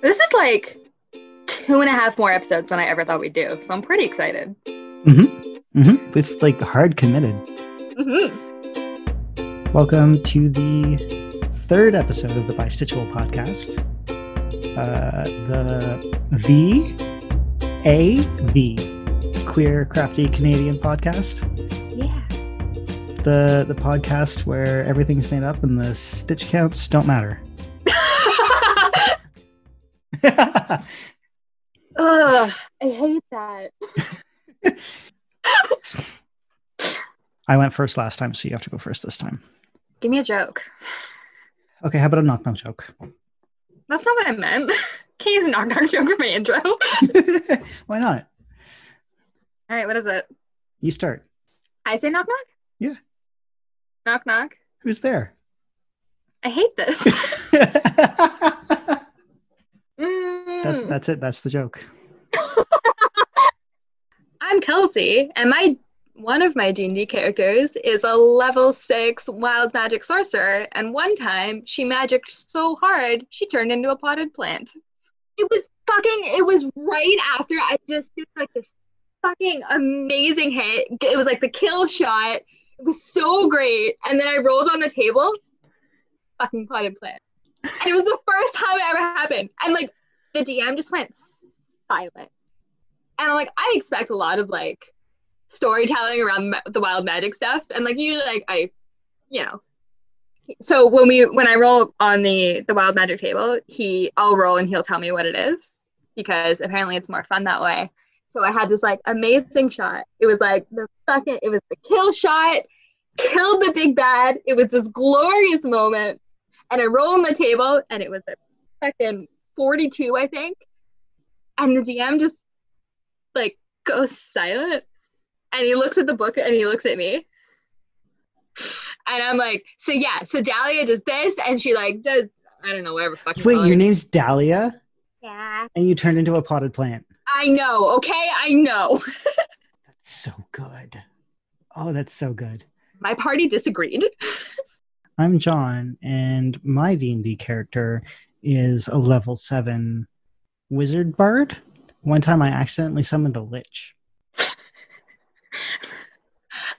This is like two and a half more episodes than I ever thought we'd do. So I'm pretty excited. Mm-hmm. Mm-hmm. We've like hard committed. Mm-hmm. Welcome to the third episode of the Bistitchable podcast. Uh, the the a the queer crafty Canadian podcast. Yeah. The the podcast where everything's made up and the stitch counts don't matter. Ugh, I hate that. I went first last time, so you have to go first this time. Give me a joke. Okay, how about a knock knock joke? That's not what I meant. Can you use a knock knock joke for my intro? Why not? All right, what is it? You start. I say knock knock? Yeah. Knock knock. Who's there? I hate this. That's Mm. that's it. That's the joke. I'm Kelsey, and my one of my D&D characters is a level 6 wild magic sorcerer, and one time she magicked so hard she turned into a potted plant. It was fucking it was right after I just did like this fucking amazing hit. It was like the kill shot. It was so great. And then I rolled on the table, fucking potted plant. And it was the first time it ever happened. And like the DM just went silent. And I'm like, I expect a lot of like storytelling around the wild magic stuff, and like usually, like I, you know. So when we when I roll on the the wild magic table, he I'll roll and he'll tell me what it is because apparently it's more fun that way. So I had this like amazing shot. It was like the fucking it was the kill shot, killed the big bad. It was this glorious moment, and I roll on the table, and it was a fucking forty two, I think. And the DM just like goes silent and he looks at the book and he looks at me and i'm like so yeah so dahlia does this and she like does i don't know whatever fucking Wait, your name's Dahlia, yeah and you turned into a potted plant. i know okay i know That's so good. Oh, that's so good. my party disagreed I'm John, and my D and D character is a level seven wizard bard. One time, I accidentally summoned a lich.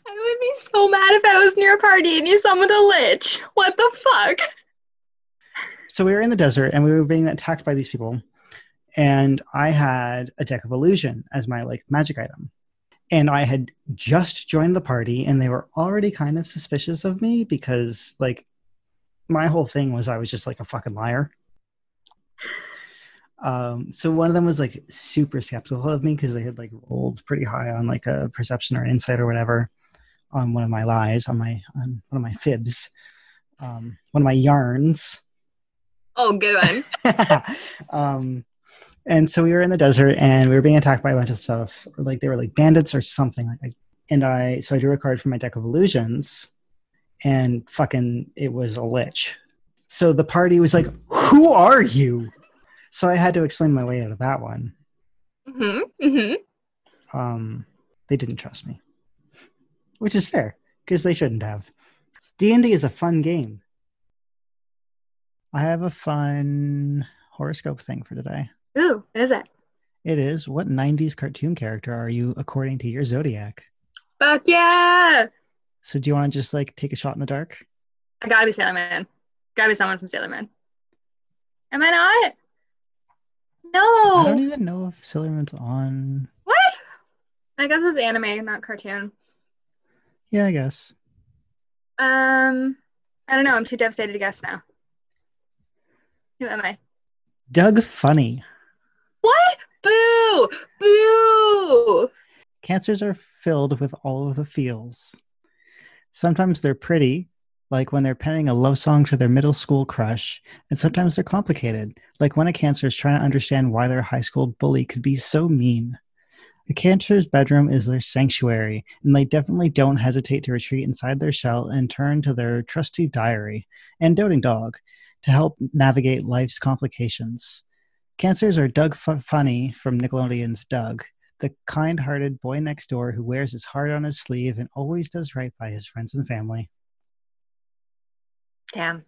i would be so mad if i was near a party and you summoned a lich what the fuck So we were in the desert, and we were being attacked by these people, and I had a deck of illusion as my like magic item. And I had just joined the party, and they were already kind of suspicious of me because, like, my whole thing was I was just like a fucking liar. Um, so one of them was like super skeptical of me because they had like rolled pretty high on like a perception or insight or whatever on one of my lies, on my on one of my fibs, um, one of my yarns. oh good one um, and so we were in the desert and we were being attacked by a bunch of stuff. Like they were like bandits or something like. And I so I drew a card from my deck of illusions, and fucking it was a lich. So the party was like, "Who are you?" So I had to explain my way out of that one. hmm hmm Um, they didn't trust me, which is fair because they shouldn't have. D and D is a fun game. I have a fun horoscope thing for today. ooh what is it It is. What 90s cartoon character are you according to your zodiac? fuck yeah So do you want to just like take a shot in the dark? i gotta be sailor man gotta be someone from sailor Moon. am i not no I don't even know if Sailor Moon's on. What? I guess it's anime, not cartoon. Yeah, I guess. Um, I don't know. I'm too devastated to guess now. Who am I? Doug Funnie. What? Boo! Boo! Cancers are filled with all of the feels. Sometimes they're pretty, like when they're penning a love song to their middle school crush, and sometimes they're complicated, like when a cancer is trying to understand why their high school bully could be so mean. A cancer's bedroom is their sanctuary, and they definitely don't hesitate to retreat inside their shell and turn to their trusty diary and doting dog to help navigate life's complications. Cancers are Doug F- Funnie from Nickelodeon's Doug, the kind hearted boy next door who wears his heart on his sleeve and always does right by his friends and family. Damn.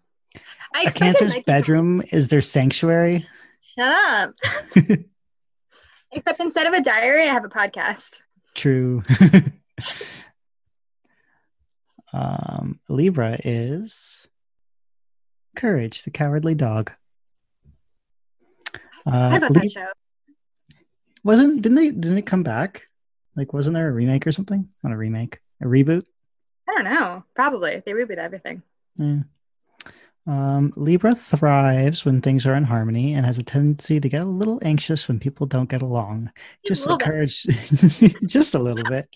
I A cancer's Nike- bedroom is their sanctuary. Shut up. Except instead of a diary, I have a podcast. True. um, Libra is Courage, the Cowardly Dog. Uh, How about that show? Wasn't didn't they didn't it come back? Like wasn't there a remake or something? Not a remake, a reboot. I don't know. Probably they reboot everything. Yeah. Um, Libra thrives when things are in harmony and has a tendency to get a little anxious when people don't get along. Just like Courage, just a little bit.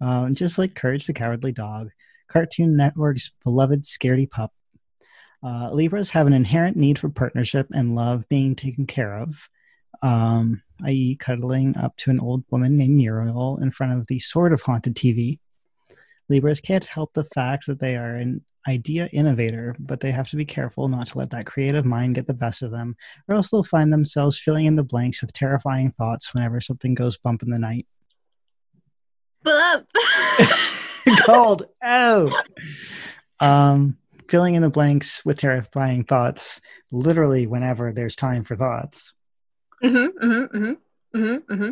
Um, just like Courage the Cowardly Dog, Cartoon Network's beloved scaredy pup. Uh, Libras have an inherent need for partnership and love being taken care of, um, i.e., cuddling up to an old woman named Muriel in front of the sort of haunted TV. Libras can't help the fact that they are an idea innovator, but they have to be careful not to let that creative mind get the best of them, or else they'll find themselves filling in the blanks with terrifying thoughts whenever something goes bump in the night. Bump. Called out. Um, filling in the blanks with terrifying thoughts, literally whenever there's time for thoughts. Mm-hmm, mm-hmm, mm-hmm, mm-hmm, mm-hmm.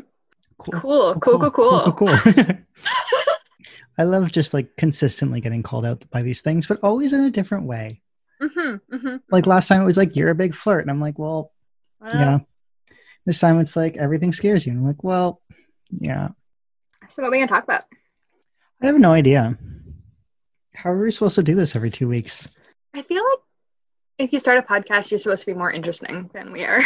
Cool. Cool, cool, cool, cool. cool, cool, cool. I love just like consistently getting called out by these things, but always in a different way. Mm-hmm, mm-hmm. Like last time it was like, you're a big flirt. And I'm like, well, uh, you know, this time it's like everything scares you. And I'm like, well, yeah. So what are we going to talk about? I have no idea. How are we supposed to do this every two weeks? I feel like if you start a podcast, you're supposed to be more interesting than we are.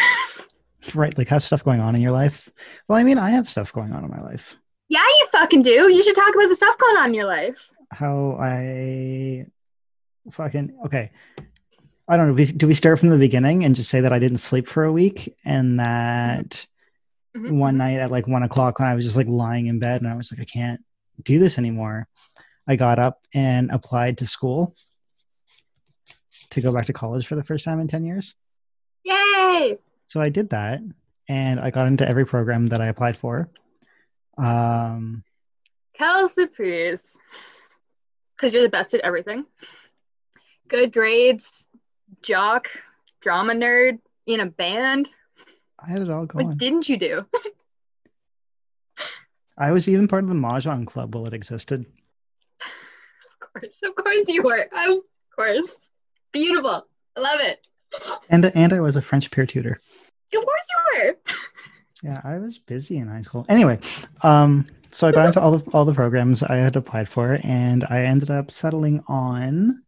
right. Like have stuff going on in your life. Well, I mean, I have stuff going on in my life. Yeah, you fucking do. You should talk about the stuff going on in your life. How I fucking okay. I don't know. Do we start from the beginning and just say that I didn't sleep for a week and that mm-hmm. one mm-hmm. night at like one o'clock when I was just like lying in bed and I was like, I can't do this anymore. I got up and applied to school to go back to college for the first time in 10 years. Yay! So I did that and I got into every program that I applied for. Um, Cal surprise. Because you're the best at everything. Good grades, jock, drama nerd, in a band. I had it all going. What didn't you do? I was even part of the Mahjong club while it existed. Of course, of course you were. Of course. Beautiful. I love it. And and I was a French peer tutor. Of course you were. Yeah, I was busy in high school. Anyway, um, so I got into all the all the programs I had applied for, and I ended up settling on,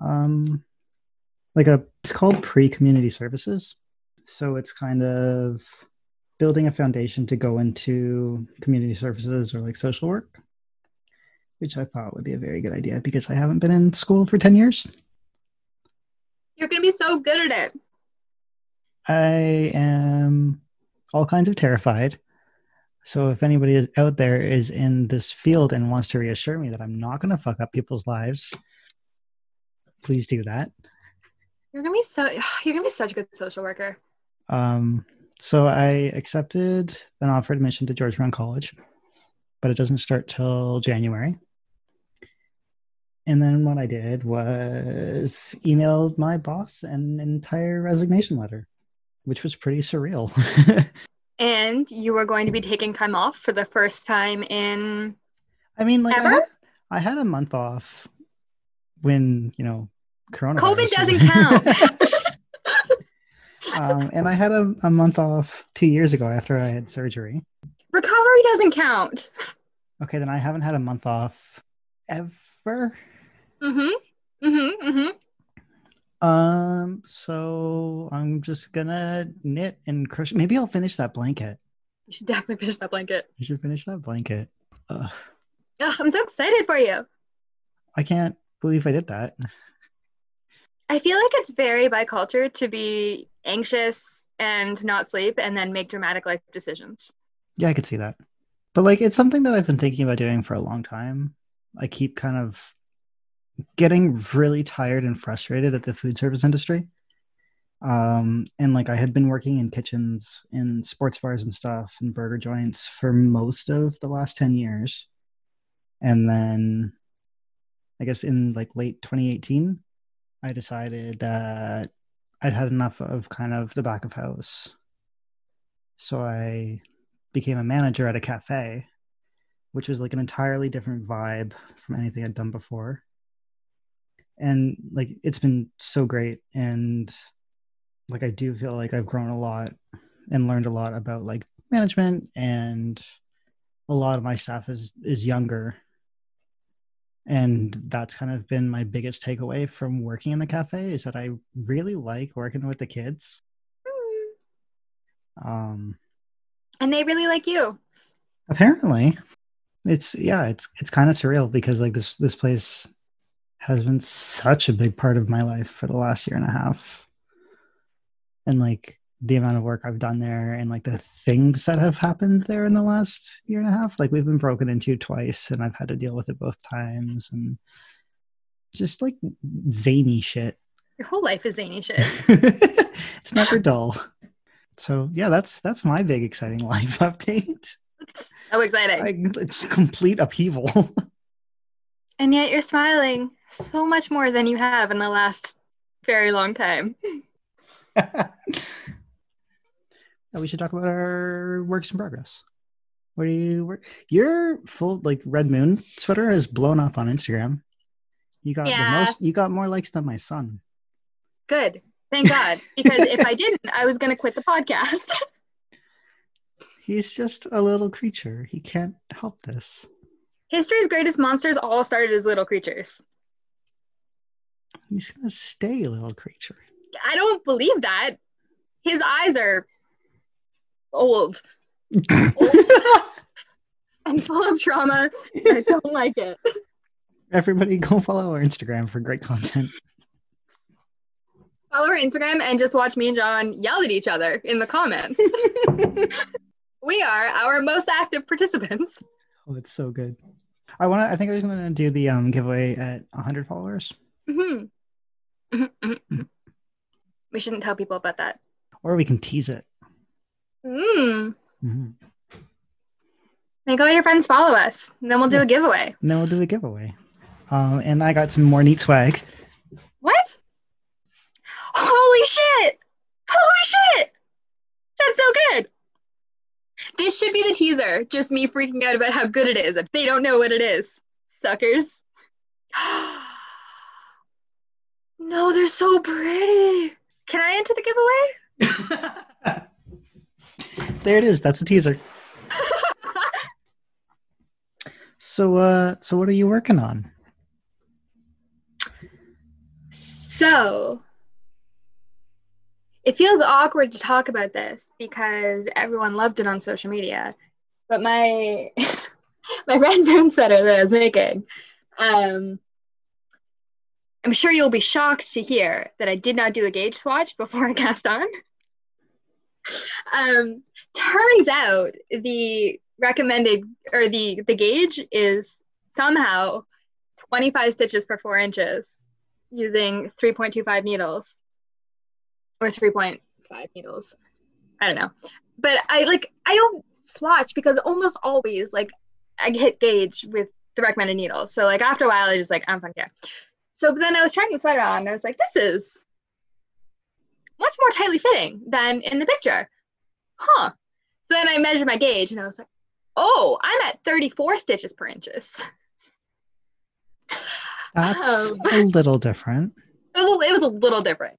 um, like a it's called pre community services. So it's kind of building a foundation to go into community services or like social work, which I thought would be a very good idea because I haven't been in school for ten years. You're gonna be so good at it. I am all kinds of terrified. So if anybody is out there is in this field and wants to reassure me that I'm not going to fuck up people's lives, please do that. You're gonna be so you're gonna be such a good social worker. Um, so I accepted an offer admission to George Brown College, but it doesn't start till January. And then what I did was emailed my boss an entire resignation letter which was pretty surreal. and you were going to be taking time off for the first time in. I mean, like ever? I had, I had a month off when you know Corona. COVID doesn't count. um, and I had a, a month off two years ago after I had surgery. Recovery doesn't count. Okay, then I haven't had a month off ever. Mm-hmm. Mm-hmm. Mm-hmm. Um, so I'm just gonna knit and crochet. Maybe I'll finish that blanket. You should definitely finish that blanket. You should finish that blanket. Ugh. Ugh, I'm so excited for you. I can't believe I did that. I feel like it's very bi culture to be anxious and not sleep and then make dramatic life decisions. Yeah, I could see that. But like it's something that I've been thinking about doing for a long time. I keep kind of getting really tired and frustrated at the food service industry. Um, and like I had been working in kitchens in sports bars and stuff and burger joints for most of the last 10 years. And then I guess in like late 2018, I decided that I'd had enough of kind of the back of house. So I became a manager at a cafe, which was like an entirely different vibe from anything I'd done before. And like it's been so great and like I do feel like I've grown a lot and learned a lot about like management and a lot of my staff is is younger and that's kind of been my biggest takeaway from working in the cafe is that I really like working with the kids. Mm. Um And they really like you. apparently it's yeah, it's it's kind of surreal because like this this place has been such a big part of my life for the last year and a half. And like the amount of work I've done there and like the things that have happened there in the last year and a half. Like we've been broken into twice and I've had to deal with it both times and just like zany shit. Your whole life is zany shit. it's never dull. So yeah, that's that's my big exciting life update. So exciting. I, it's complete upheaval. and yet you're smiling so much more than you have in the last very long time. we should talk about our works in progress. What do you work? Your full like red moon sweater has blown up on Instagram. You got Yeah. the most. You got more likes than my son. Good. Thank God. Because if I didn't, I was going to quit the podcast. He's just a little creature. He can't help this. History's greatest monsters all started as little creatures. He's gonna stay a little creature. I don't believe that. His eyes are old and full of trauma. I don't like it. Everybody, go follow our Instagram for great content. Follow our Instagram and just watch me and John yell at each other in the comments. we are our most active participants. Oh, it's so good. I want to. I think I was going to do the um giveaway at 100 followers, mhm. We shouldn't tell people about that. or we can tease it. Mm. Mhm. Make all your friends follow us. And then we'll do Yeah. a giveaway. And then we'll do a giveaway. Um, and I got some more neat swag. What? Holy shit! Holy shit! That's so good. This should be the teaser. Just me freaking out about how good it is. They don't know what it is. Suckers. no, they're so pretty. Can I enter the giveaway? there it is. That's the teaser. So, uh, so what are you working on? So, it feels awkward to talk about this because everyone loved it on social media. But my my red moon sweater that I was making, um, I'm sure you'll be shocked to hear that I did not do a gauge swatch before I cast on. Um, turns out the recommended or the the gauge is somehow 25 stitches per four inches using 3.25 needles or 3.5 needles. I don't know. But I like I don't swatch because almost always like I hit gauge with the recommended needles. So like after a while I just like I'm fine care. So then I was trying the sweater on and I was like, this is much more tightly fitting than in the picture. Huh. So then I measured my gauge and I was like, oh, I'm at 34 stitches per inches. That's Um. a little different. it was a, it was a little different.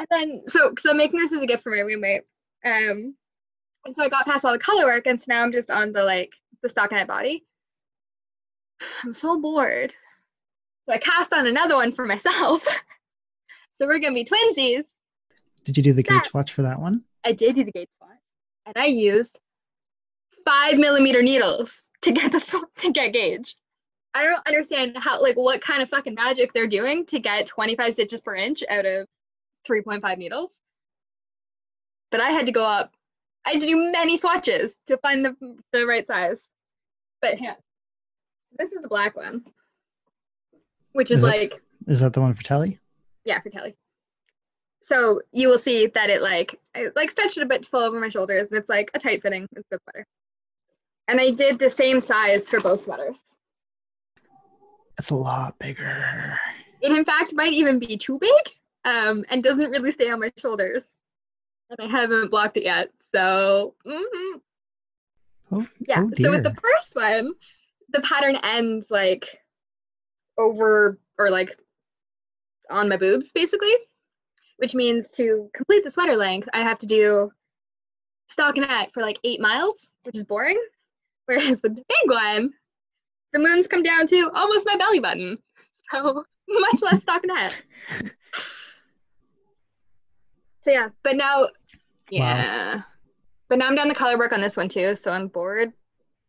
And then so so I'm making this as a gift for my roommate. Um and so I got past all the color work and so now I'm just on the like the stockinette body. I'm so bored. So I cast on another one for myself. so we're gonna be twinsies. Did you do the gauge swatch for that one? I did do the gauge swatch. And I used five millimeter needles to get the to get gauge. I don't understand how like what kind of fucking magic they're doing to get 25 stitches per inch out of 3.5 needles. But I had to go up. I had to do many swatches to find the the right size. But yeah, this is the black one, which is Is it- like Is that the one for Telly? yeah, for Kelly. So you will see that it like I like stretched it a bit to fall over my shoulders, and it's like a tight fitting. It's a good sweater. And I did the same size for both sweaters. It's a lot bigger. It in fact might even be too big. Um, and doesn't really stay on my shoulders. And I haven't blocked it yet. So, mhm. Oh, yeah. oh so with the first one, the pattern ends like over or like on my boobs, basically, which means to complete the sweater length, I have to do stockinette for like eight miles, which is boring. Whereas with the big one, the moons come down to almost my belly button. So much less stockinette. So yeah, but now, yeah. But now I'm done the color work on this one too, so I'm bored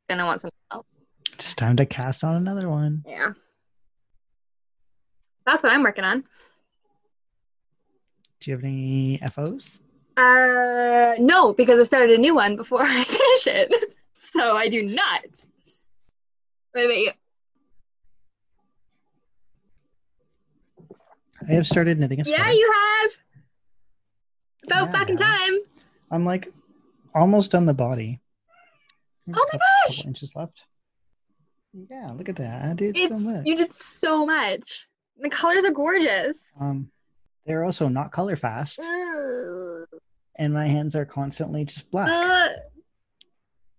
and I want something else. It's time to cast on another one. Yeah. That's what I'm working on. Do you have any FOs? Uh, no, because I started a new one before I finish it. so I do not. What about you? I have started knitting a sweater. Yeah, you have. About Yeah, fucking I time. I'm like almost done the body. There's Oh my gosh! inches left. Yeah, look at that. I did It's so much. you did so much. The colors are gorgeous. Um, they're also not color fast, and my hands are constantly just black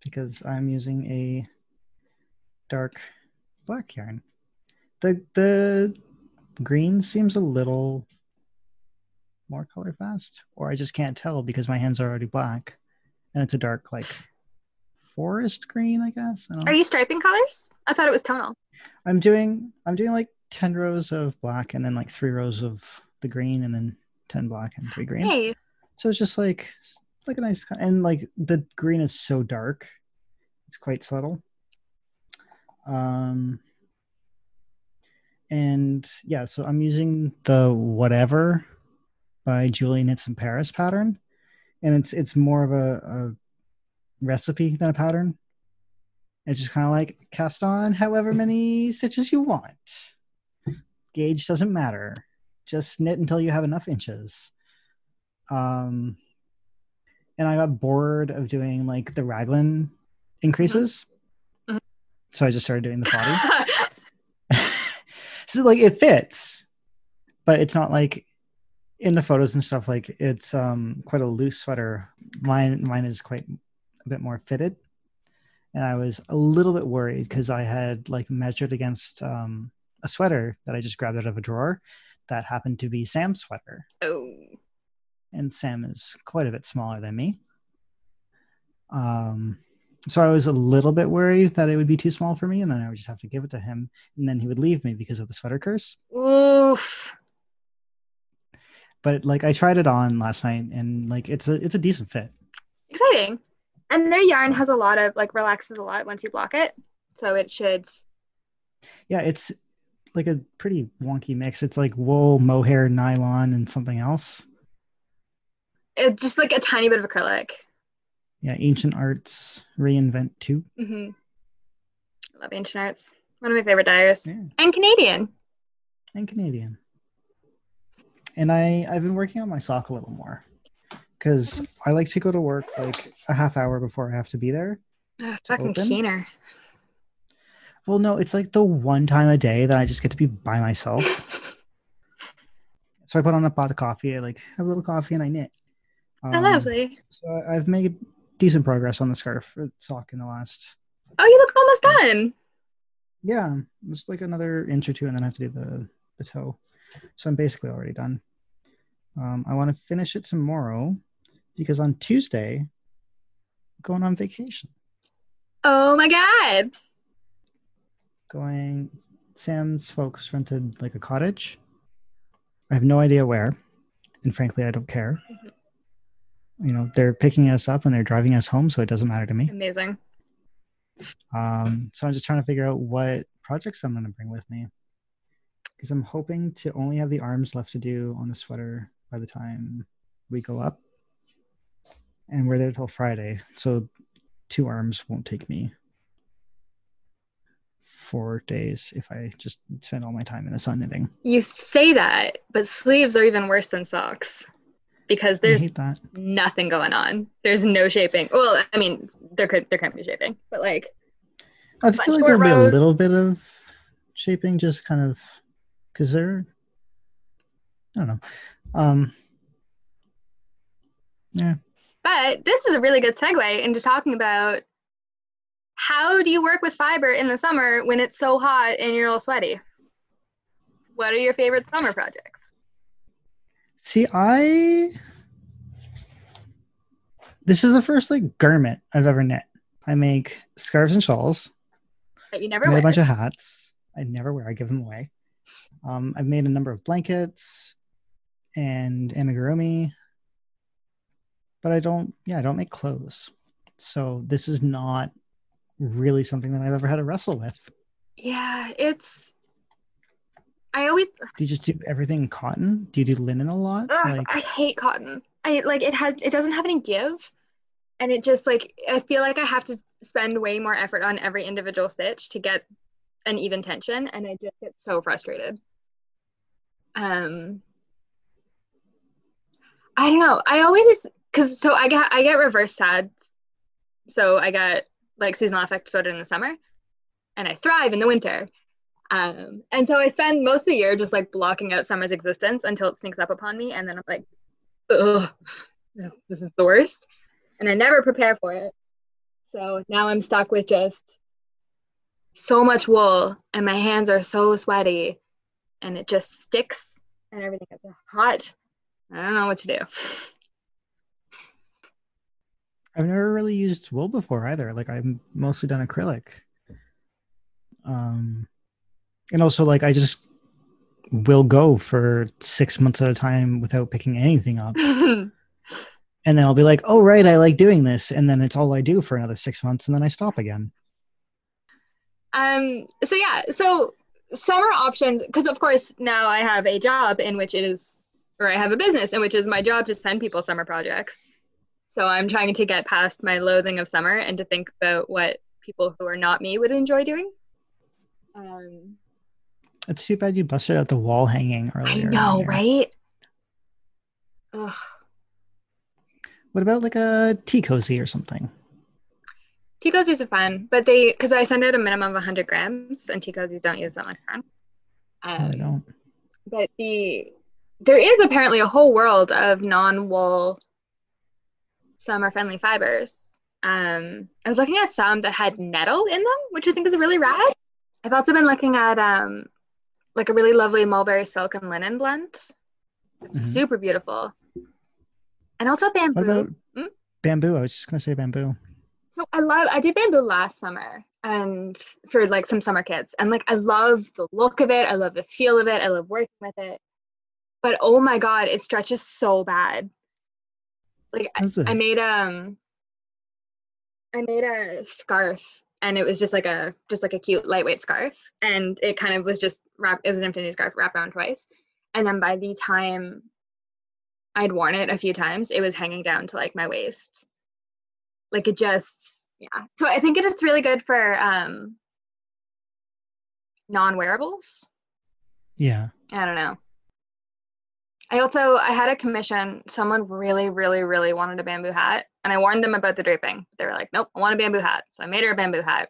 because I'm using a dark black yarn. The the green seems a little more color fast, or I just can't tell because my hands are already black, and it's a dark like forest green, I guess. I don't Are you striping colors? I thought it was tonal. I'm doing I'm doing like ten rows of black and then like three rows of the green and then ten black and three green. Hey, So it's just like like a nice and like the green is so dark, it's quite subtle. Um, and yeah, so I'm using the whatever by Julie Knits in Paris pattern, and it's it's more of a, a recipe than a pattern. It's just kind of like cast on however many stitches you want. Gauge doesn't matter. Just knit until you have enough inches. Um, and I got bored of doing like the raglan increases, Mhm. so I just started doing the body. so like it fits, but it's not like in the photos and stuff. Like it's um quite a loose sweater. Mine mine is quite a bit more fitted, and I was a little bit worried because I had like measured against um a sweater that I just grabbed out of a drawer that happened to be Sam's sweater oh, and Sam is quite a bit smaller than me. Um, so I was a little bit worried that it would be too small for me, and then I would just have to give it to him, and then he would leave me because of the sweater curse. oof. But like I tried it on last night, and like it's a it's a decent fit. Exciting. And their yarn has a lot of like relaxes a lot once you block it, so it should. Yeah, it's like a pretty wonky mix. It's like wool, mohair, nylon, and something else. It's just like a tiny bit of acrylic. Yeah, ancient arts reinvent two. hmm Love ancient arts. One of my favorite dyers. Yeah, And Canadian. and Canadian. And I I've been working on my sock a little more because I like to go to work like a half hour before I have to be there. Fucking open? keener. Well, no, it's like the one time a day that I just get to be by myself. So I put on a pot of coffee. I like have a little coffee and I knit. Um, lovely. So I- I've made decent progress on the scarf uh, sock in the last. Oh, you look almost done. Yeah, just like another inch or two, and then I have to do the the toe. So I'm basically already done. Um, I want to finish it tomorrow because on Tuesday, I'm going on vacation. Oh my god. going sam's folks rented like a cottage i have no idea where and frankly i don't care you know they're picking us up and they're driving us home so it doesn't matter to me Amazing. um, so i'm just trying to figure out what projects i'm going to bring with me because i'm hoping to only have the arms left to do on the sweater by the time we go up and we're there till friday so two arms won't take me four days if i just spend all my time in the sun knitting You say that, but sleeves are even worse than socks because there's nothing going on. There's no shaping. Well, I mean, there could there can't be shaping, but like I feel like there'll be a little bit of shaping, just kind of because they're, I don't know. Um, yeah. But this is a really good segue into talking about how do you work with fiber in the summer when it's so hot and you're all sweaty? What are your favorite summer projects? See, I this is the first like garment I've ever knit. I make scarves and shawls. That you never wear. a bunch of hats. I never wear. I give them away. Um, I've made a number of blankets and amigurumi, but I don't. Yeah, I don't make clothes. So this is not really something that I've ever had to wrestle with. yeah, it's. I always Do you just do everything in cotton? Do you do linen a lot? Ugh, Like, I hate cotton. I like it has it doesn't have any give. And it just like I feel like I have to spend way more effort on every individual stitch to get an even tension and I just get so frustrated. Um I don't know. I always cuz so I get I get reverse sad. So I got like seasonal affect disorder in the summer and I thrive in the winter. Um, and so I spend most of the year just like blocking out summer's existence until it sneaks up upon me, and then I'm like, ugh, this is the worst. And I never prepare for it. So now I'm stuck with just so much wool, and my hands are so sweaty, and it just sticks, and everything gets hot. I don't know what to do. I've never really used wool before either. Like I've mostly done acrylic. Um, and also like I just will go for six months at a time without picking anything up, and then I'll be like, "Oh right, I like doing this," and then it's all I do for another six months, and then I stop again. Um, so yeah, so summer options, because of course now I have a job in which it is, or I have a business in which is my job to send people summer projects. So I'm trying to get past my loathing of summer and to think about what people who are not me would enjoy doing. Um, It's too bad you busted out the wall hanging earlier. the know, right? Ugh. What about like a tea cozy or something? Tea cozies are fun, but they because I send out a minimum of 100 grams, and tea cozies don't use that much fun. No, I Um, don't. but the there is apparently a whole world of non-wool summer friendly fibers. Um, I was looking at some that had nettle in them, which I think is really rad. I've also been looking at um, like a really lovely mulberry silk and linen blend. It's Mhm. super beautiful. And also bamboo. What about Hmm? bamboo? I was just gonna say bamboo. So I love I did bamboo last summer and for like some summer kits. And like I love the look of it. I love the feel of it. I love working with it. But oh my god, it stretches so bad. Like I, I made um I made a scarf and it was just like a just like a cute lightweight scarf and it kind of was just wrapped it was an infinity scarf wrapped around twice. And then by the time I'd worn it a few times, it was hanging down to like my waist like it just yeah. So i think it is really good for um non-wearables. Yeah. i don't know. I also i had a commission. Someone really really really wanted a bamboo hat and i warned them about the draping. They were like nope i want a bamboo hat. So i made her a bamboo hat.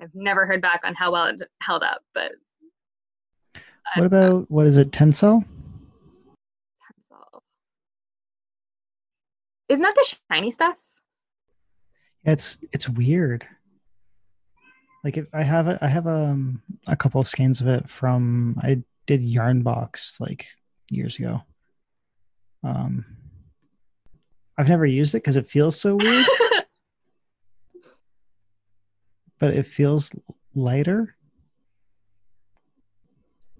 I've never heard back on how well it held up but What about what is it? Tencel? pencil isn't that the shiny stuff It's it's weird. Like if I have a, I have um a couple of skeins of it from I did Yarn Box like years ago. Um, I've never used it because it feels so weird, but it feels lighter.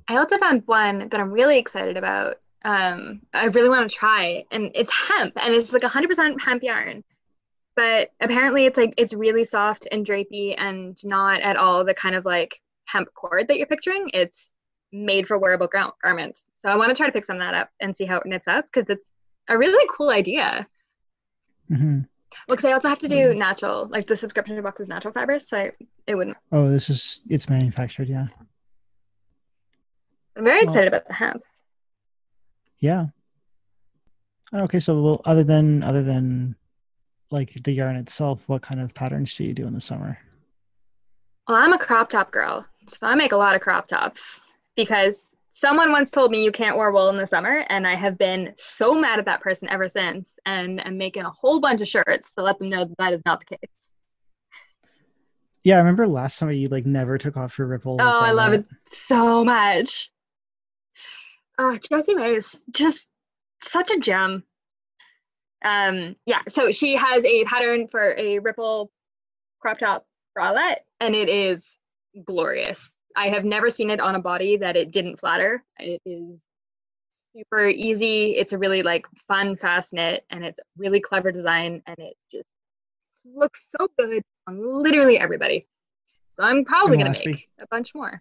I also found one that I'm really excited about. Um, I really want to try, and it's hemp, and it's like 100% hemp yarn. But apparently, it's like it's really soft and drapey, and not at all the kind of like hemp cord that you're picturing. It's made for wearable gar- garments. So I want to try to pick some of that up and see how it knits up because it's a really cool idea. hmm Well, because I also have to do natural, like the subscription box is natural fibers, so I, it wouldn't. Oh, this is it's manufactured. Yeah, I'm very Well- excited about the hemp. yeah. Okay, so well, other than other than like the yarn itself, what kind of patterns do you do in the summer? Well, I'm a crop top girl, so I make a lot of crop tops because someone once told me you can't wear wool in the summer, and I have been so mad at that person ever since. And I'm making a whole bunch of shirts to let them know that, that is not the case. Yeah, I remember last summer you like never took off your ripple. Oh, I love it so much. Oh, Jessie May is just such a gem. Um, yeah, so she has a pattern for a ripple crop top bralette, and it is glorious. I have never seen it on a body that it didn't flatter. It is super easy. It's a really like fun, fast knit, and it's a really clever design, and it just looks so good on literally everybody. So I'm probably gonna make week, a bunch more.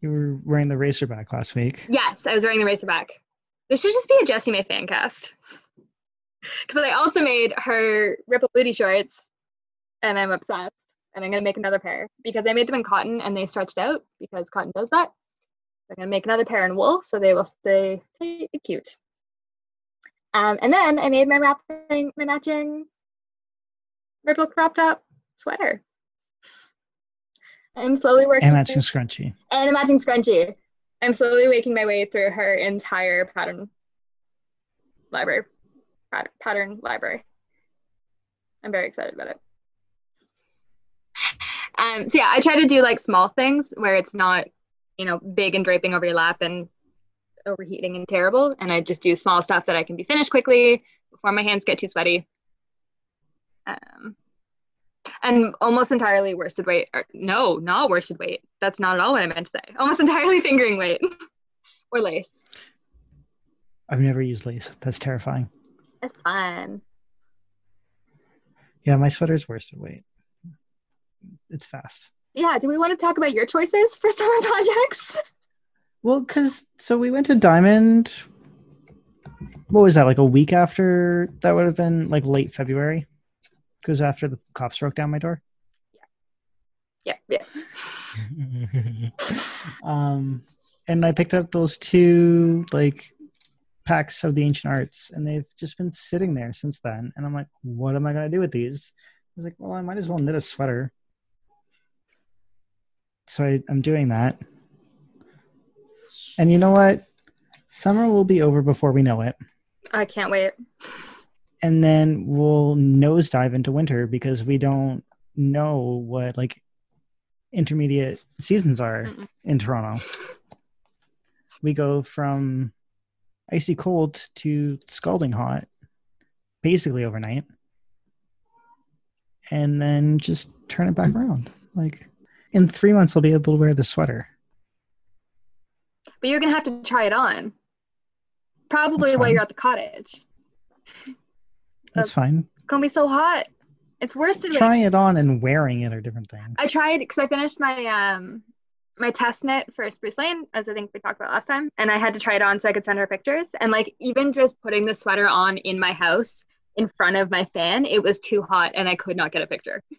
You were wearing the racerback last week. Yes, I was wearing the racerback. This should just be a Jessie May fan cast. Because I also made her ripple booty shorts, and I'm obsessed and I'm going to make another pair because I made them in cotton and they stretched out because cotton does that. I'm going to make another pair in wool so they will stay cute. Um, and then I made my wrapping, my matching ripple crop top sweater. I'm slowly working. And matching scrunchie. And a matching scrunchie. I'm slowly making my way through her entire pattern library. Pattern library. I'm very excited about it. Um, so yeah, I try to do like small things where it's not, you know, big and draping over your lap and overheating and terrible. And I just do small stuff that I can be finished quickly before my hands get too sweaty. Um, and almost entirely worsted weight. Or, no, not worsted weight. That's not at all what I meant to say. Almost entirely fingering weight or lace. I've never used lace. That's terrifying. It's fun. Yeah, my sweater's worsted weight it's fast. Yeah. Do we want to talk about your choices for summer projects? Well, because so we went to Diamond. What was that? Like a week after that would have been like late February, because after the cops broke down my door. Yeah. Yeah. Yeah. um, and I picked up those two like packs of the ancient arts, and they've just been sitting there since then. And I'm like, what am I gonna do with these? I was like, well, I might as well knit a sweater so I, I'm doing that. And you know what? Summer will be over before we know it. I can't wait. And then we'll nosedive into winter because we don't know what like intermediate seasons are Mm-mm. in Toronto. We go from icy cold to scalding hot basically overnight and then just turn it back around. Like in three months I'll be able to wear the sweater. But you're gonna have to try it on. Probably while you're at the cottage. That's fine. It's gonna be so hot. It's worse than trying it on and wearing it are different things. I tried because I finished my um my test knit for Spruce Lane, as I think we talked about last time, and I had to try it on so I could send her pictures. And like even just putting the sweater on in my house in front of my fan, it was too hot and I could not get a picture.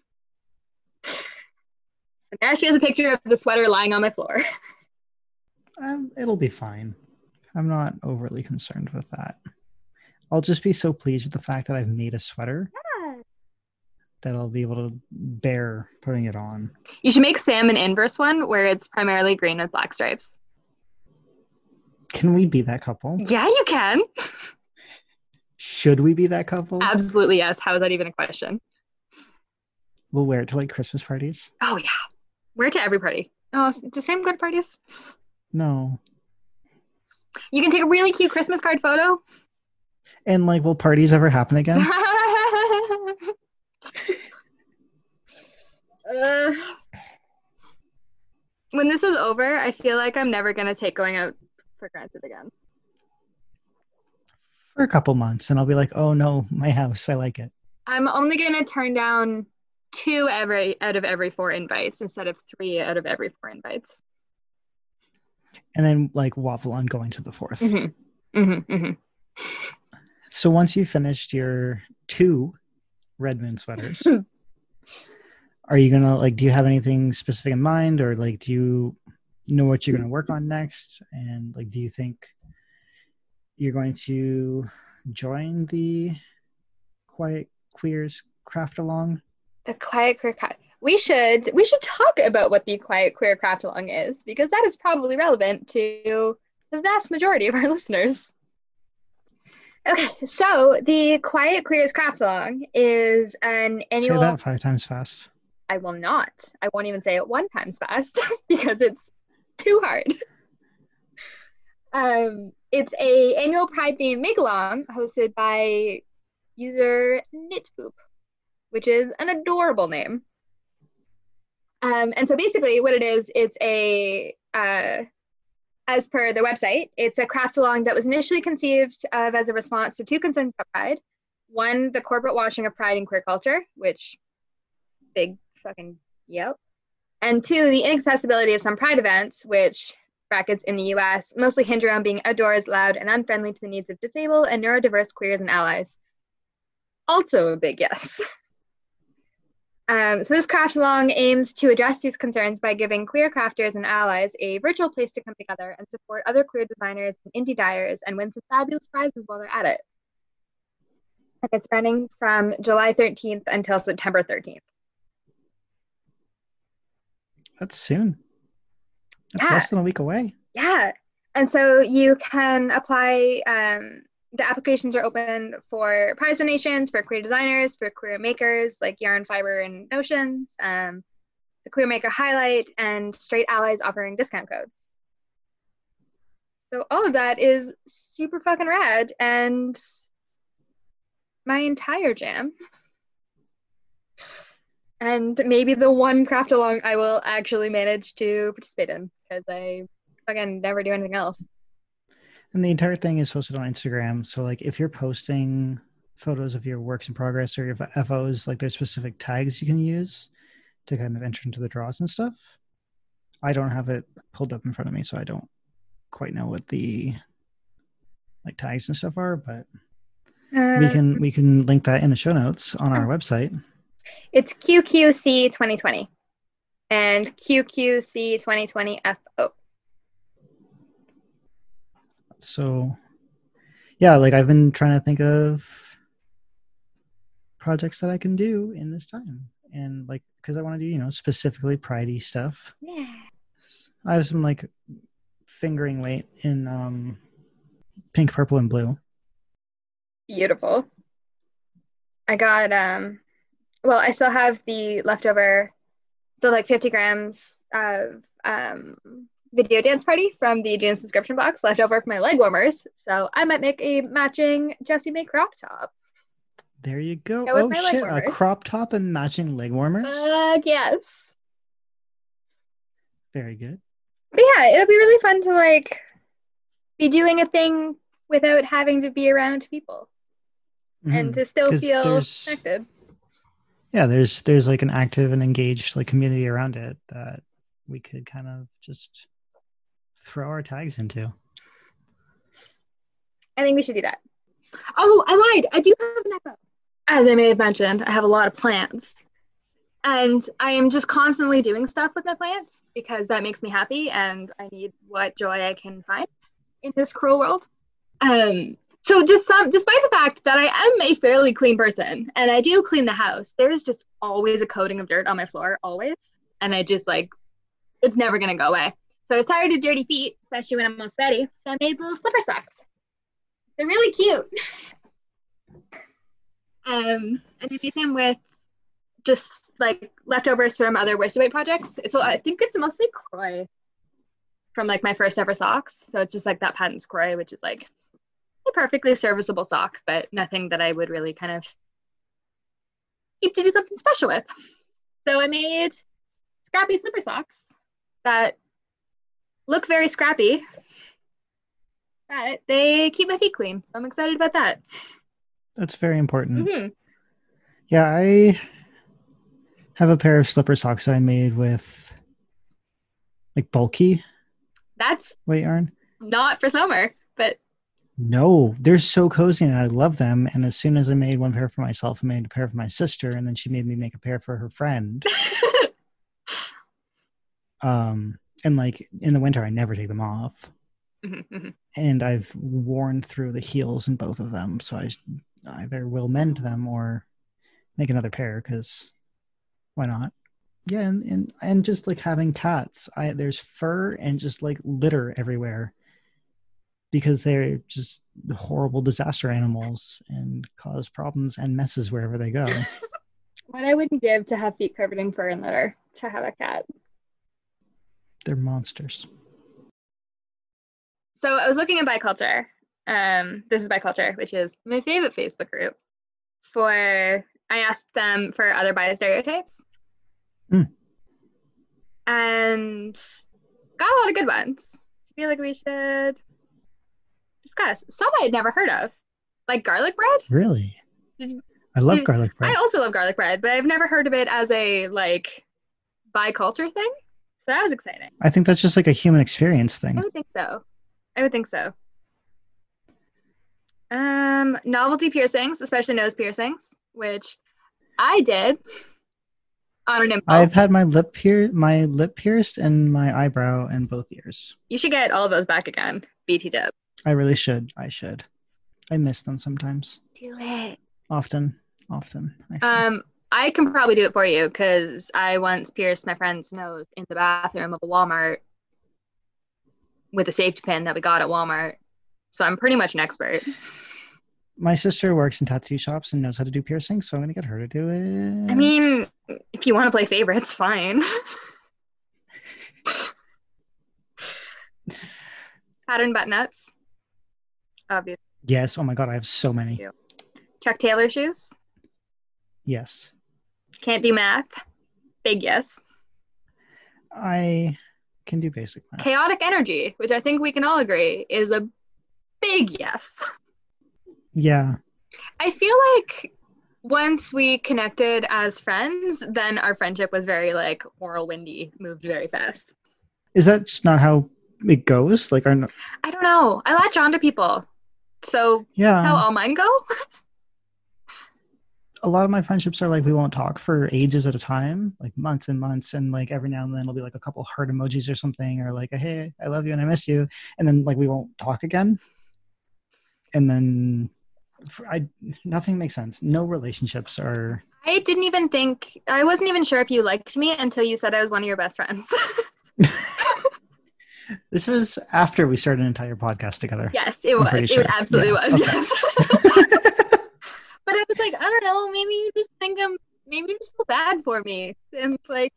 So now she has a picture of the sweater lying on my floor. um, it'll be fine. I'm not overly concerned with that. I'll just be so pleased with the fact that I've made a sweater that I'll be able to bear putting it on. You should make Sam an inverse one where it's primarily green with black stripes. Can we be that couple? Yeah, you can. Should we be that couple? Absolutely, yes. How is that even a question? We'll wear it to like Christmas parties. Oh, yeah. Wear it to every party. Oh, the same good parties? No. You can take a really cute Christmas card photo. And like, will parties ever happen again? uh, when this is over, I feel like I'm never gonna take going out for granted again. For a couple months, and I'll be like, "Oh no, my house, I like it." I'm only gonna turn down two every out of every four invites instead of three out of every four invites. And then like waffle on going to the 4th mm-hmm. Mm-hmm. Mm-hmm. So once you finished your two red moon sweaters, are you gonna like? Do you have anything specific in mind, or like, do you know what you're gonna work on next? And like, do you think you're going to join the Quiet Queers craft along? the quiet queer cat. we should we should talk about what the quiet queer craft along is because that is probably relevant to the vast majority of our listeners. Okay, so the Quiet Queers Craft Along is an annual. Say that five times fast. I will not. I won't even say it one times fast because it's too hard. Um, it's a annual Pride theme make along hosted by user Knitboop, which is an adorable name. Um, and so basically, what it is, it's a uh, as per the website, it's a craft along that was initially conceived of as a response to two concerns about pride. One, the corporate washing of pride in queer culture, which big fucking yep. And two, the inaccessibility of some pride events, which brackets in the US mostly hinge around being outdoors, loud, and unfriendly to the needs of disabled and neurodiverse queers and allies. Also a big yes. Um, so this craft along aims to address these concerns by giving queer crafters and allies a virtual place to come together and support other queer designers and indie dyers and win some fabulous prizes while they're at it. And it's running from July 13th until September 13th. That's soon. That's Yeah. less than a week away. Yeah. And so you can apply, um, the applications are open for prize donations, for queer designers, for queer makers like Yarn Fiber and Notions, um, the Queer Maker Highlight, and straight allies offering discount codes. So all of that is super fucking rad and my entire jam. And maybe the one craft along I will actually manage to participate in because I again never do anything else. And the entire thing is hosted on Instagram. So like if you're posting photos of your works in progress or your FOs, like there's specific tags you can use to kind of enter into the draws and stuff. I don't have it pulled up in front of me, so I don't quite know what the like tags and stuff are, but we Uh, can we can link that in the show notes on our website. It's QQC 2020 and QQC 2020 FO. So yeah, like I've been trying to think of projects that I can do in this time. And like because I want to do, you know, specifically pridey stuff. Yeah. I have some like fingering weight in um pink, purple, and blue. Beautiful. I got um well, I still have the leftover still like 50 grams of um video dance party from the June subscription box left over for my leg warmers. So I might make a matching Jessie May crop top. There you go. Go oh shit, a crop top and matching leg warmers. Fuck yes. Very good. But yeah, it'll be really fun to like be doing a thing without having to be around people and Mhm. to still feel there's- connected. Yeah, there's there's like an active and engaged like community around it that we could kind of just throw our tags into. I think we should do that. Oh, I lied. I do have an echo. As I may have mentioned, I have a lot of plants. And I am just constantly doing stuff with my plants because that makes me happy and I need what joy I can find in this cruel world. Um, so just some despite the fact that I am a fairly clean person and I do clean the house, there is just always a coating of dirt on my floor, always. And I just like it's never gonna go away. So I was tired of dirty feet, especially when I'm all sweaty. So I made little slipper socks. They're really cute. um, and I made them with just like leftovers from other worsted weight projects. It's I think it's mostly Kroy from like my first ever socks. So it's just like that Patons Kroy, which is like a perfectly serviceable sock, but nothing that I would really kind of keep to do something special with. So I made scrappy slipper socks that look very scrappy, but they keep my feet clean. So I'm excited about that. That's very important. Mhm. Yeah, I have a pair of slipper socks that I made with like bulky That's weight yarn. not for summer, but No, they're so cozy and I love them. And as soon as I made one pair for myself, I made a pair for my sister, and then she made me make a pair for her friend. Um, and like in the winter, I never take them off, Mhm, mhm. and I've worn through the heels in both of them. So I either will mend them or make another pair because why not? Yeah, and, and and just like having cats, I there's fur and just like litter everywhere because they're just horrible disaster animals and cause problems and messes wherever they go. What I wouldn't give to have feet covered in fur and litter to have a cat. They're monsters. So I was looking at biculture. Um, this is biculture, which is my favorite Facebook group. For I asked them for other bi stereotypes, Hmm. and got a lot of good ones. I feel like we should discuss some I had never heard of, like garlic bread. Really? You- I love garlic bread. I also love garlic bread, but I've never heard of it as a like biculture thing. So that was exciting. I think that's just like a human experience thing. I would think so. I would think so. Um, novelty piercings, especially nose piercings, which I did on an impulse. I've had my lip pier my lip pierced and my eyebrow and both ears. you should get all of those back again. BT dip. I really should. I should. I miss them sometimes. Do it. Often. Often. actually. Um, I can probably do it for you because I once pierced my friend's nose in the bathroom of a Walmart with a safety pin that we got at Walmart. So I'm pretty much an expert. my sister works in tattoo shops and knows how to do piercings, so I'm gonna get her to do it. I mean, if you want to play favorites, fine. Pattern button ups. Obvious. yes. Oh my god, I have so many. Chuck Taylor shoes. Yes. Can't do math. Big yes. I can do basic math. Chaotic energy, which I think we can all agree is a big yes. Yeah. I feel like once we connected as friends, then our friendship was very like whirlwindy, moved very fast. Is that just not how it goes? Like, are I don't know. I latch on to people. So yeah. how all mine go? a lot of my friendships are like we won't talk for ages at a time, like months and months, and like every now and then it'll be like a couple heart emojis or something, or like a hey, I love you and I miss you, and then like we won't talk again, and then for, I nothing makes sense. No relationships are. I didn't even think I wasn't even sure if you liked me until you said I was one of your best friends. This was after we started an entire podcast together. yes, it was. It sure. absolutely Yeah, was. okay. Yes. but I was like, I don't know. Maybe you just think I'm. Maybe you just feel bad for me. And like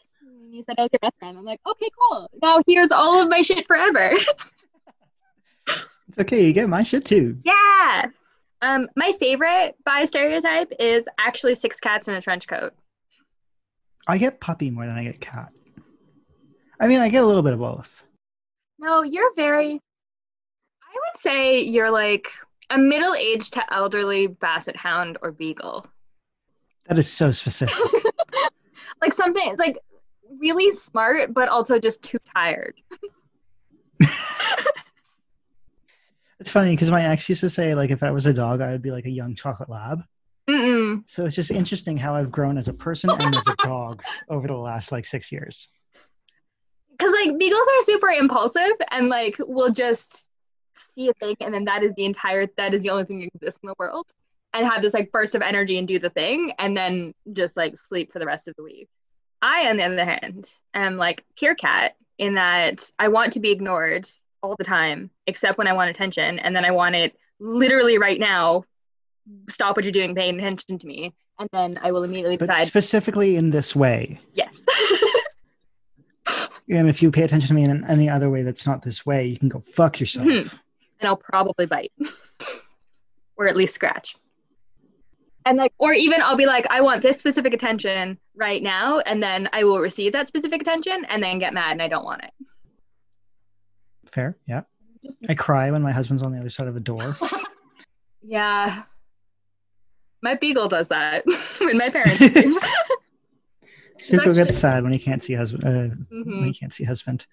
you said I was your best friend. I'm like, okay, cool. Now here's all of my shit forever. It's okay. You get my shit too. yeah. Um, my favorite bi stereotype is actually six cats in a trench coat. I get puppy more than I get cat. I mean, I get a little bit of both. No, you're very. I would say you're like a middle-aged to elderly basset hound or beagle. That is so specific. like something like really smart, but also just too tired. it's funny because my ex used to say like if I was a dog, I would be like a young chocolate lab. Mm-mm. So it's just interesting how I've grown as a person and as a dog over the last like six years. Like beagles are super impulsive and like will just see a thing and then that is the entire that is the only thing that exists in the world and have this like burst of energy and do the thing and then just like sleep for the rest of the week. I, on the other hand, am like pure cat in that I want to be ignored all the time, except when I want attention, and then I want it literally right now. Stop what you're doing, pay attention to me, and then I will immediately But decide specifically in this way. yes. And if you pay attention to me in any other way that's not this way, you can go fuck yourself. Mhm. and I'll probably bite or at least scratch. And like, or even I'll be like, I want this specific attention right now, and then I will receive that specific attention and then get mad and I don't want it. Fair. Yeah. I cry when my husband's on the other side of a door. Yeah. My beagle does that when my parents leave. Zuko gets sad when he can't see husband. Uh, when Mhm. he can't see husband.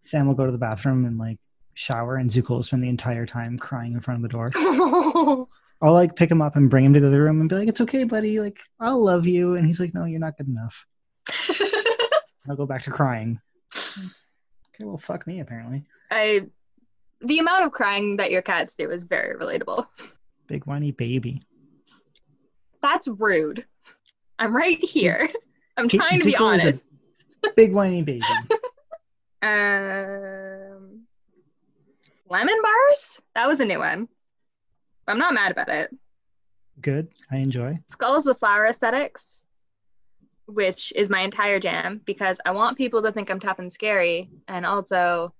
Sam will go to the bathroom and like shower, and Zuko will spend the entire time crying in front of the door. I'll like pick him up and bring him to the other room and be like, "It's okay, buddy. Like I'll love you." And he's like, "No, you're not good enough." I'll go back to crying. Okay, well, fuck me. Apparently, I the amount of crying that your cats do is very relatable. big whiny baby. That's rude. I'm right here. I'm trying to be Zuko is a honest. Big whiny baby. Um, lemon bars? That was a new one. I'm not mad about it. Good. I enjoy. Skulls with flower aesthetics, which is my entire jam because I want people to think I'm tough and scary and also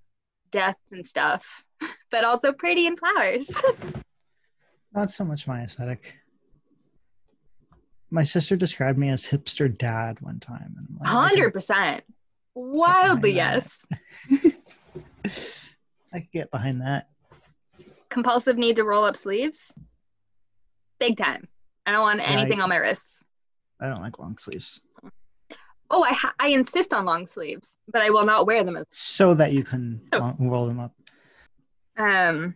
death and stuff, but also pretty and flowers. Not so much my aesthetic. My sister described me as hipster dad one time. And I'm like, Hundred percent. Wildly yes. I could get behind that. Compulsive need to roll up sleeves. Big time. I don't want Yeah, anything I- on my wrists. I don't like long sleeves. Oh, I ha- I insist on long sleeves, but I will not wear them as So that you can long- roll them up. um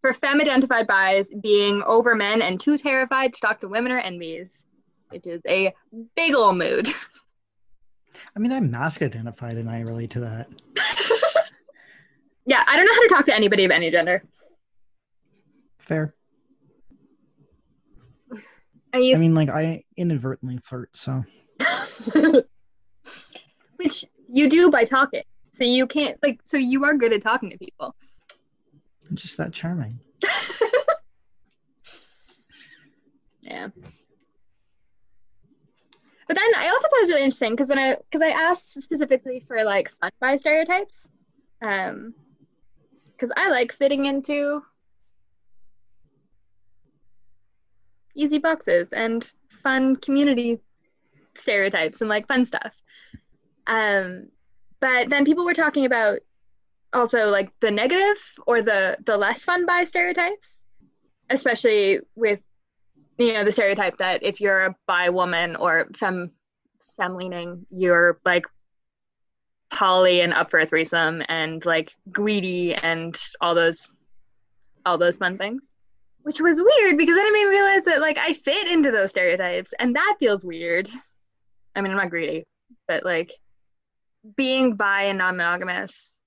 for femme identified bis being over men and too terrified to talk to women or enbies, which is a big ol' mood. I mean, I'm masc identified and I relate to that. yeah, I don't know how to talk to anybody of any gender. Fair. I I mean, like, I inadvertently flirt, so which you do by talking. So you can't like so you are good at talking to people. I'm just that charming. Yeah. But then I also thought it was really interesting because when I because I asked specifically for like fun bi stereotypes, um, because I like fitting into easy boxes and fun community stereotypes and like fun stuff. Um, but then people were talking about also like the negative or the the less fun bi stereotypes, especially with you know the stereotype that if you're a bi woman or femme femme leaning, you're like poly and up for a threesome and like greedy and all those all those fun things. Which was weird because then it made realize that like i fit into those stereotypes and that feels weird. I mean i'm not greedy but like being bi and non-monogamous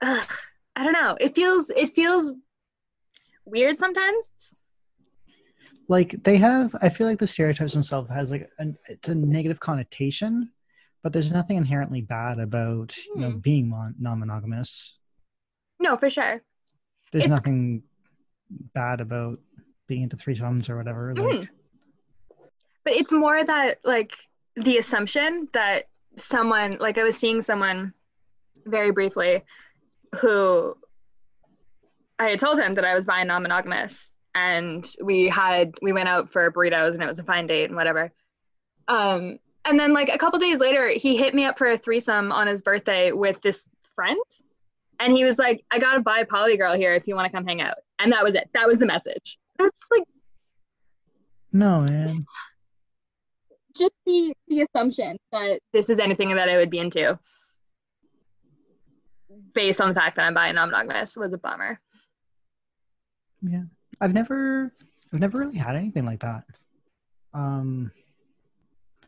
ugh, i don't know. It feels it feels weird sometimes Like, they have, I feel like the stereotypes themselves has like, an, it's a negative connotation, but there's nothing inherently bad about, you know, Hmm. being mon- non monogamous. no for sure There's It's- nothing bad about being into three threesomes or whatever. Like, Mhm. but it's more that like the assumption that someone like i was seeing someone very briefly who i had told him that i was bi non-monogamous and we had we went out for burritos and it was a fine date and whatever um and then like a couple days later he hit me up for a threesome on his birthday with this friend and he was like i got a bi poly girl here if you want to come hang out and that was it that was the message that's like no, man. just the the assumption that this is anything that I would be into based on the fact that I'm bi and non-monogamous was a bummer. Yeah. I've never I've never really had anything like that. Um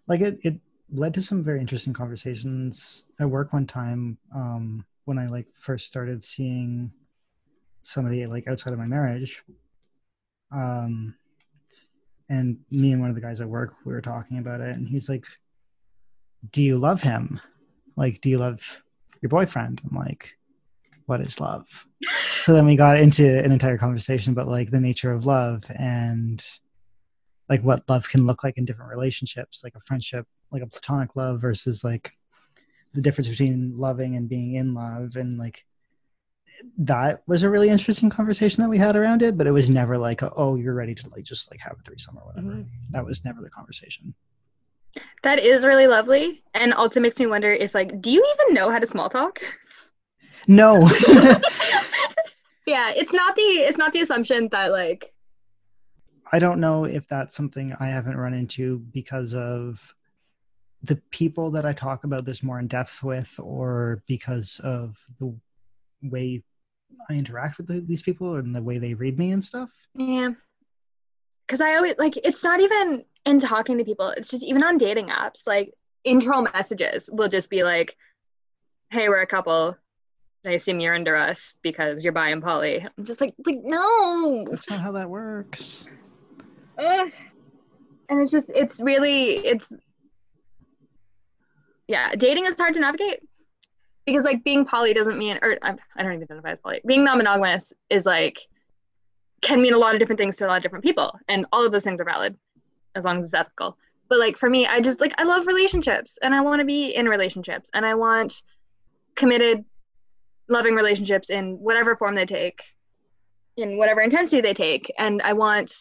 like it it led to some very interesting conversations at work one time um when I like first started seeing somebody like outside of my marriage. Um and me and one of the guys at work we were talking about it and he's like do you love him? Like do you love your boyfriend? I'm like what is love? so then we got into an entire conversation about like the nature of love and like what love can look like in different relationships like a friendship like a platonic love versus like the difference between loving and being in love and like that was a really interesting conversation that we had around it but it was never like oh you're ready to like just like have a threesome or whatever Mhm. that was never the conversation That is really lovely and also makes me wonder if like do you even know how to small talk? No yeah, it's not the it's not the assumption that like I don't know if that's something I haven't run into because of the people that I talk about this more in depth with, or because of the way I interact with these people and the way they read me and stuff. yeah. Cuz I always like it's not even in talking to people. It's just even on dating apps like intro messages will just be like hey, we're a couple. I assume you're under us because you're bi and poly. I'm just like like no. That's not how that works. Ugh. and it's just it's really it's yeah, dating is hard to navigate because like being poly doesn't mean, or I don't even identify as poly. Being non-monogamous is like can mean a lot of different things to a lot of different people, and all of those things are valid as long as it's ethical. But like for me, I just like I love relationships, and I want to be in relationships, and I want committed, loving relationships in whatever form they take, in whatever intensity they take, and I want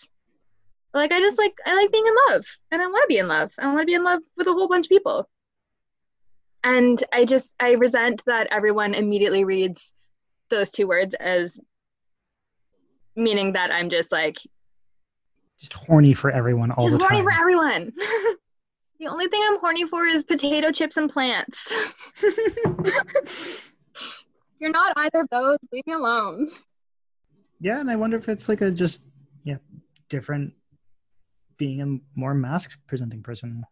like I just like I like being in love and I want to be in love. I want to be in love with a whole bunch of people. And I just I resent that everyone immediately reads those two words as meaning that I'm just like just horny for everyone all just the time. horny for everyone. the only thing I'm horny for is potato chips and plants. You're not either of those. Leave me alone. Yeah, and I wonder if it's like a just yeah different being a more masc presenting person.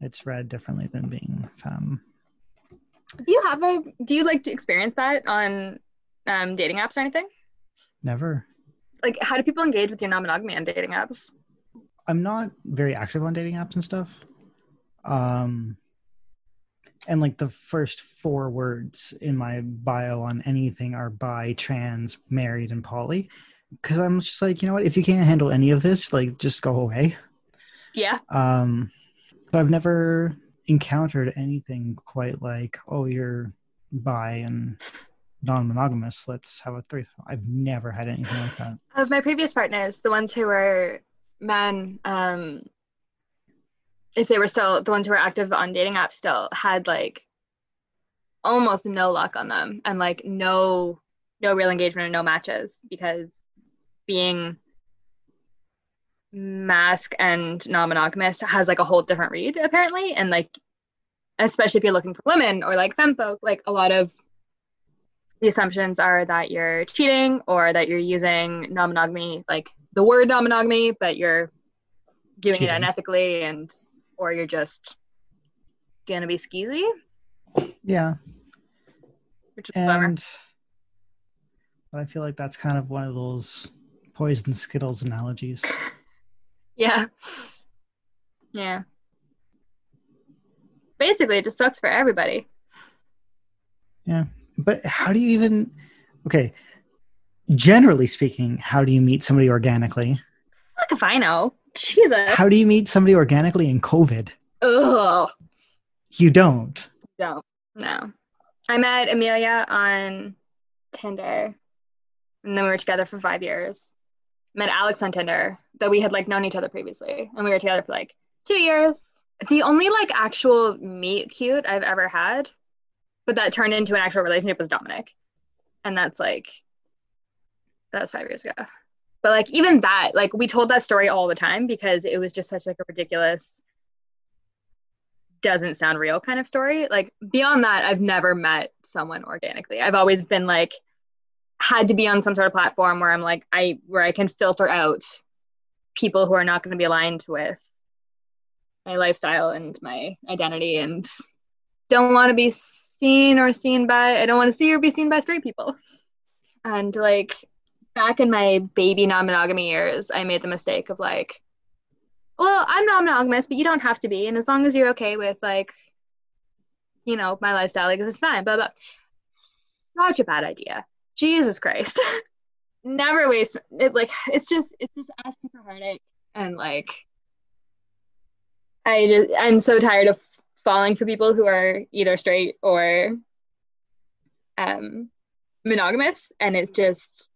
It's read differently than being femme. Do you have a do you like to experience that on um, dating apps or anything? Never. Like how do people engage with your non-monogamy on dating apps? I'm not very active on dating apps and stuff. Um and like the first four words in my bio on anything are bi, trans, married, and poly because I'm just like, you know what? If you can't handle any of this, like, just go away. Yeah. Um, but I've never encountered anything quite like, oh, you're bi and non-monogamous. Let's have a three. I've never had anything like that. Of my previous partners, the ones who were men, um, if they were still the ones who were active on dating apps, still had like almost no luck on them, and like no no real engagement and no matches because being masc and non-monogamous has like a whole different read apparently and like especially if you're looking for women or like femme folk like a lot of the assumptions are that you're cheating or that you're using non-monogamy like the word non-monogamy but you're doing cheating. it unethically and or you're just gonna be skeezy yeah Which and but i feel like that's kind of one of those poison Skittles analogies. yeah. Yeah. Basically, it just sucks for everybody. Yeah. But how do you even. Okay. Generally speaking, how do you meet somebody organically? Fuck if I know. Jesus. How do you meet somebody organically in COVID? Ugh. You don't. Don't. No. I met Amelia on Tinder, and then we were together for five years met Alex on Tinder that we had like known each other previously, and we were together for like two years. The only like actual meet cute I've ever had, but that turned into an actual relationship was Dominic, and that's like that was five years ago. But like even that, like we told that story all the time because it was just such like a ridiculous doesn't sound real kind of story. Like beyond that, I've never met someone organically. I've always been like had to be on some sort of platform where I'm like I where I can filter out people who are not going to be aligned with my lifestyle and my identity and don't want to be seen or seen by I don't want to see or be seen by three people. And like back in my baby non-monogamy years, I made the mistake of like, well, I'm non-monogamous, but you don't have to be. And as long as you're okay with like, you know, my lifestyle, like this is fine, blah. Such a bad idea. Jesus Christ. Never waste it like it's just it's just asking for heartache and like I just I'm so tired of falling for people who are either straight or um monogamous and it's just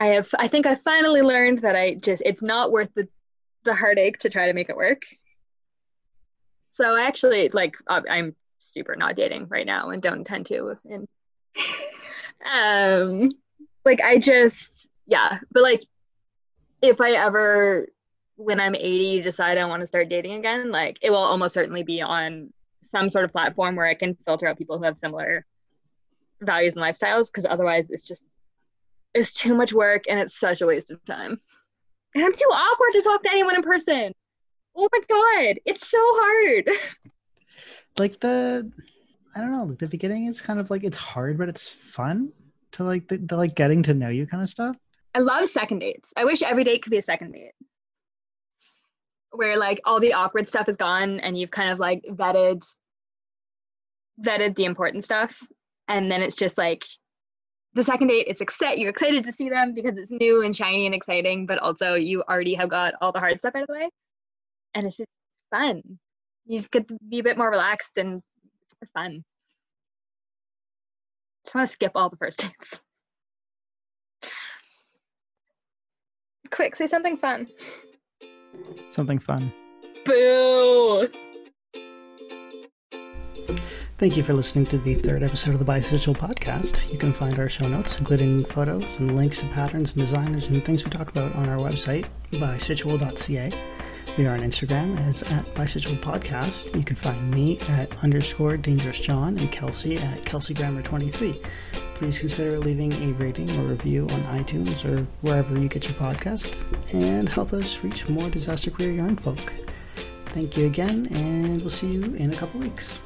I have I think I finally learned that I just it's not worth the the heartache to try to make it work. So I actually like I'm super not dating right now and don't intend to and um like i just yeah but like if i ever when i'm 80 decide i want to start dating again like it will almost certainly be on some sort of platform where i can filter out people who have similar values and lifestyles because otherwise it's just it's too much work and it's such a waste of time and i'm too awkward to talk to anyone in person oh my god it's so hard like the I don't know. The beginning is kind of like it's hard, but it's fun to like the, the like getting to know you kind of stuff. I love second dates. I wish every date could be a second date. where like all the awkward stuff is gone and you've kind of like vetted vetted the important stuff and then it's just like the second date it's excited you're excited to see them because it's new and shiny and exciting but also you already have got all the hard stuff out of the way. And it's just fun. You just get to be a bit more relaxed and it's more fun. Just want to skip all the first dates. Quick say something fun. Something fun. boo Thank you for listening to the third episode of the Bisexual Podcast. You can find our show notes, including photos and links to patterns and designers and things we talk about on our website, bisexual.ca. We are on Instagram as at Bisexual Podcast. You can find me at underscore Dangerous John and Kelsey at Kelsey Grammar 23. Please consider leaving a rating or review on iTunes or wherever you get your podcasts and help us reach more disaster queer yarn folk. Thank you again, and we'll see you in a couple weeks.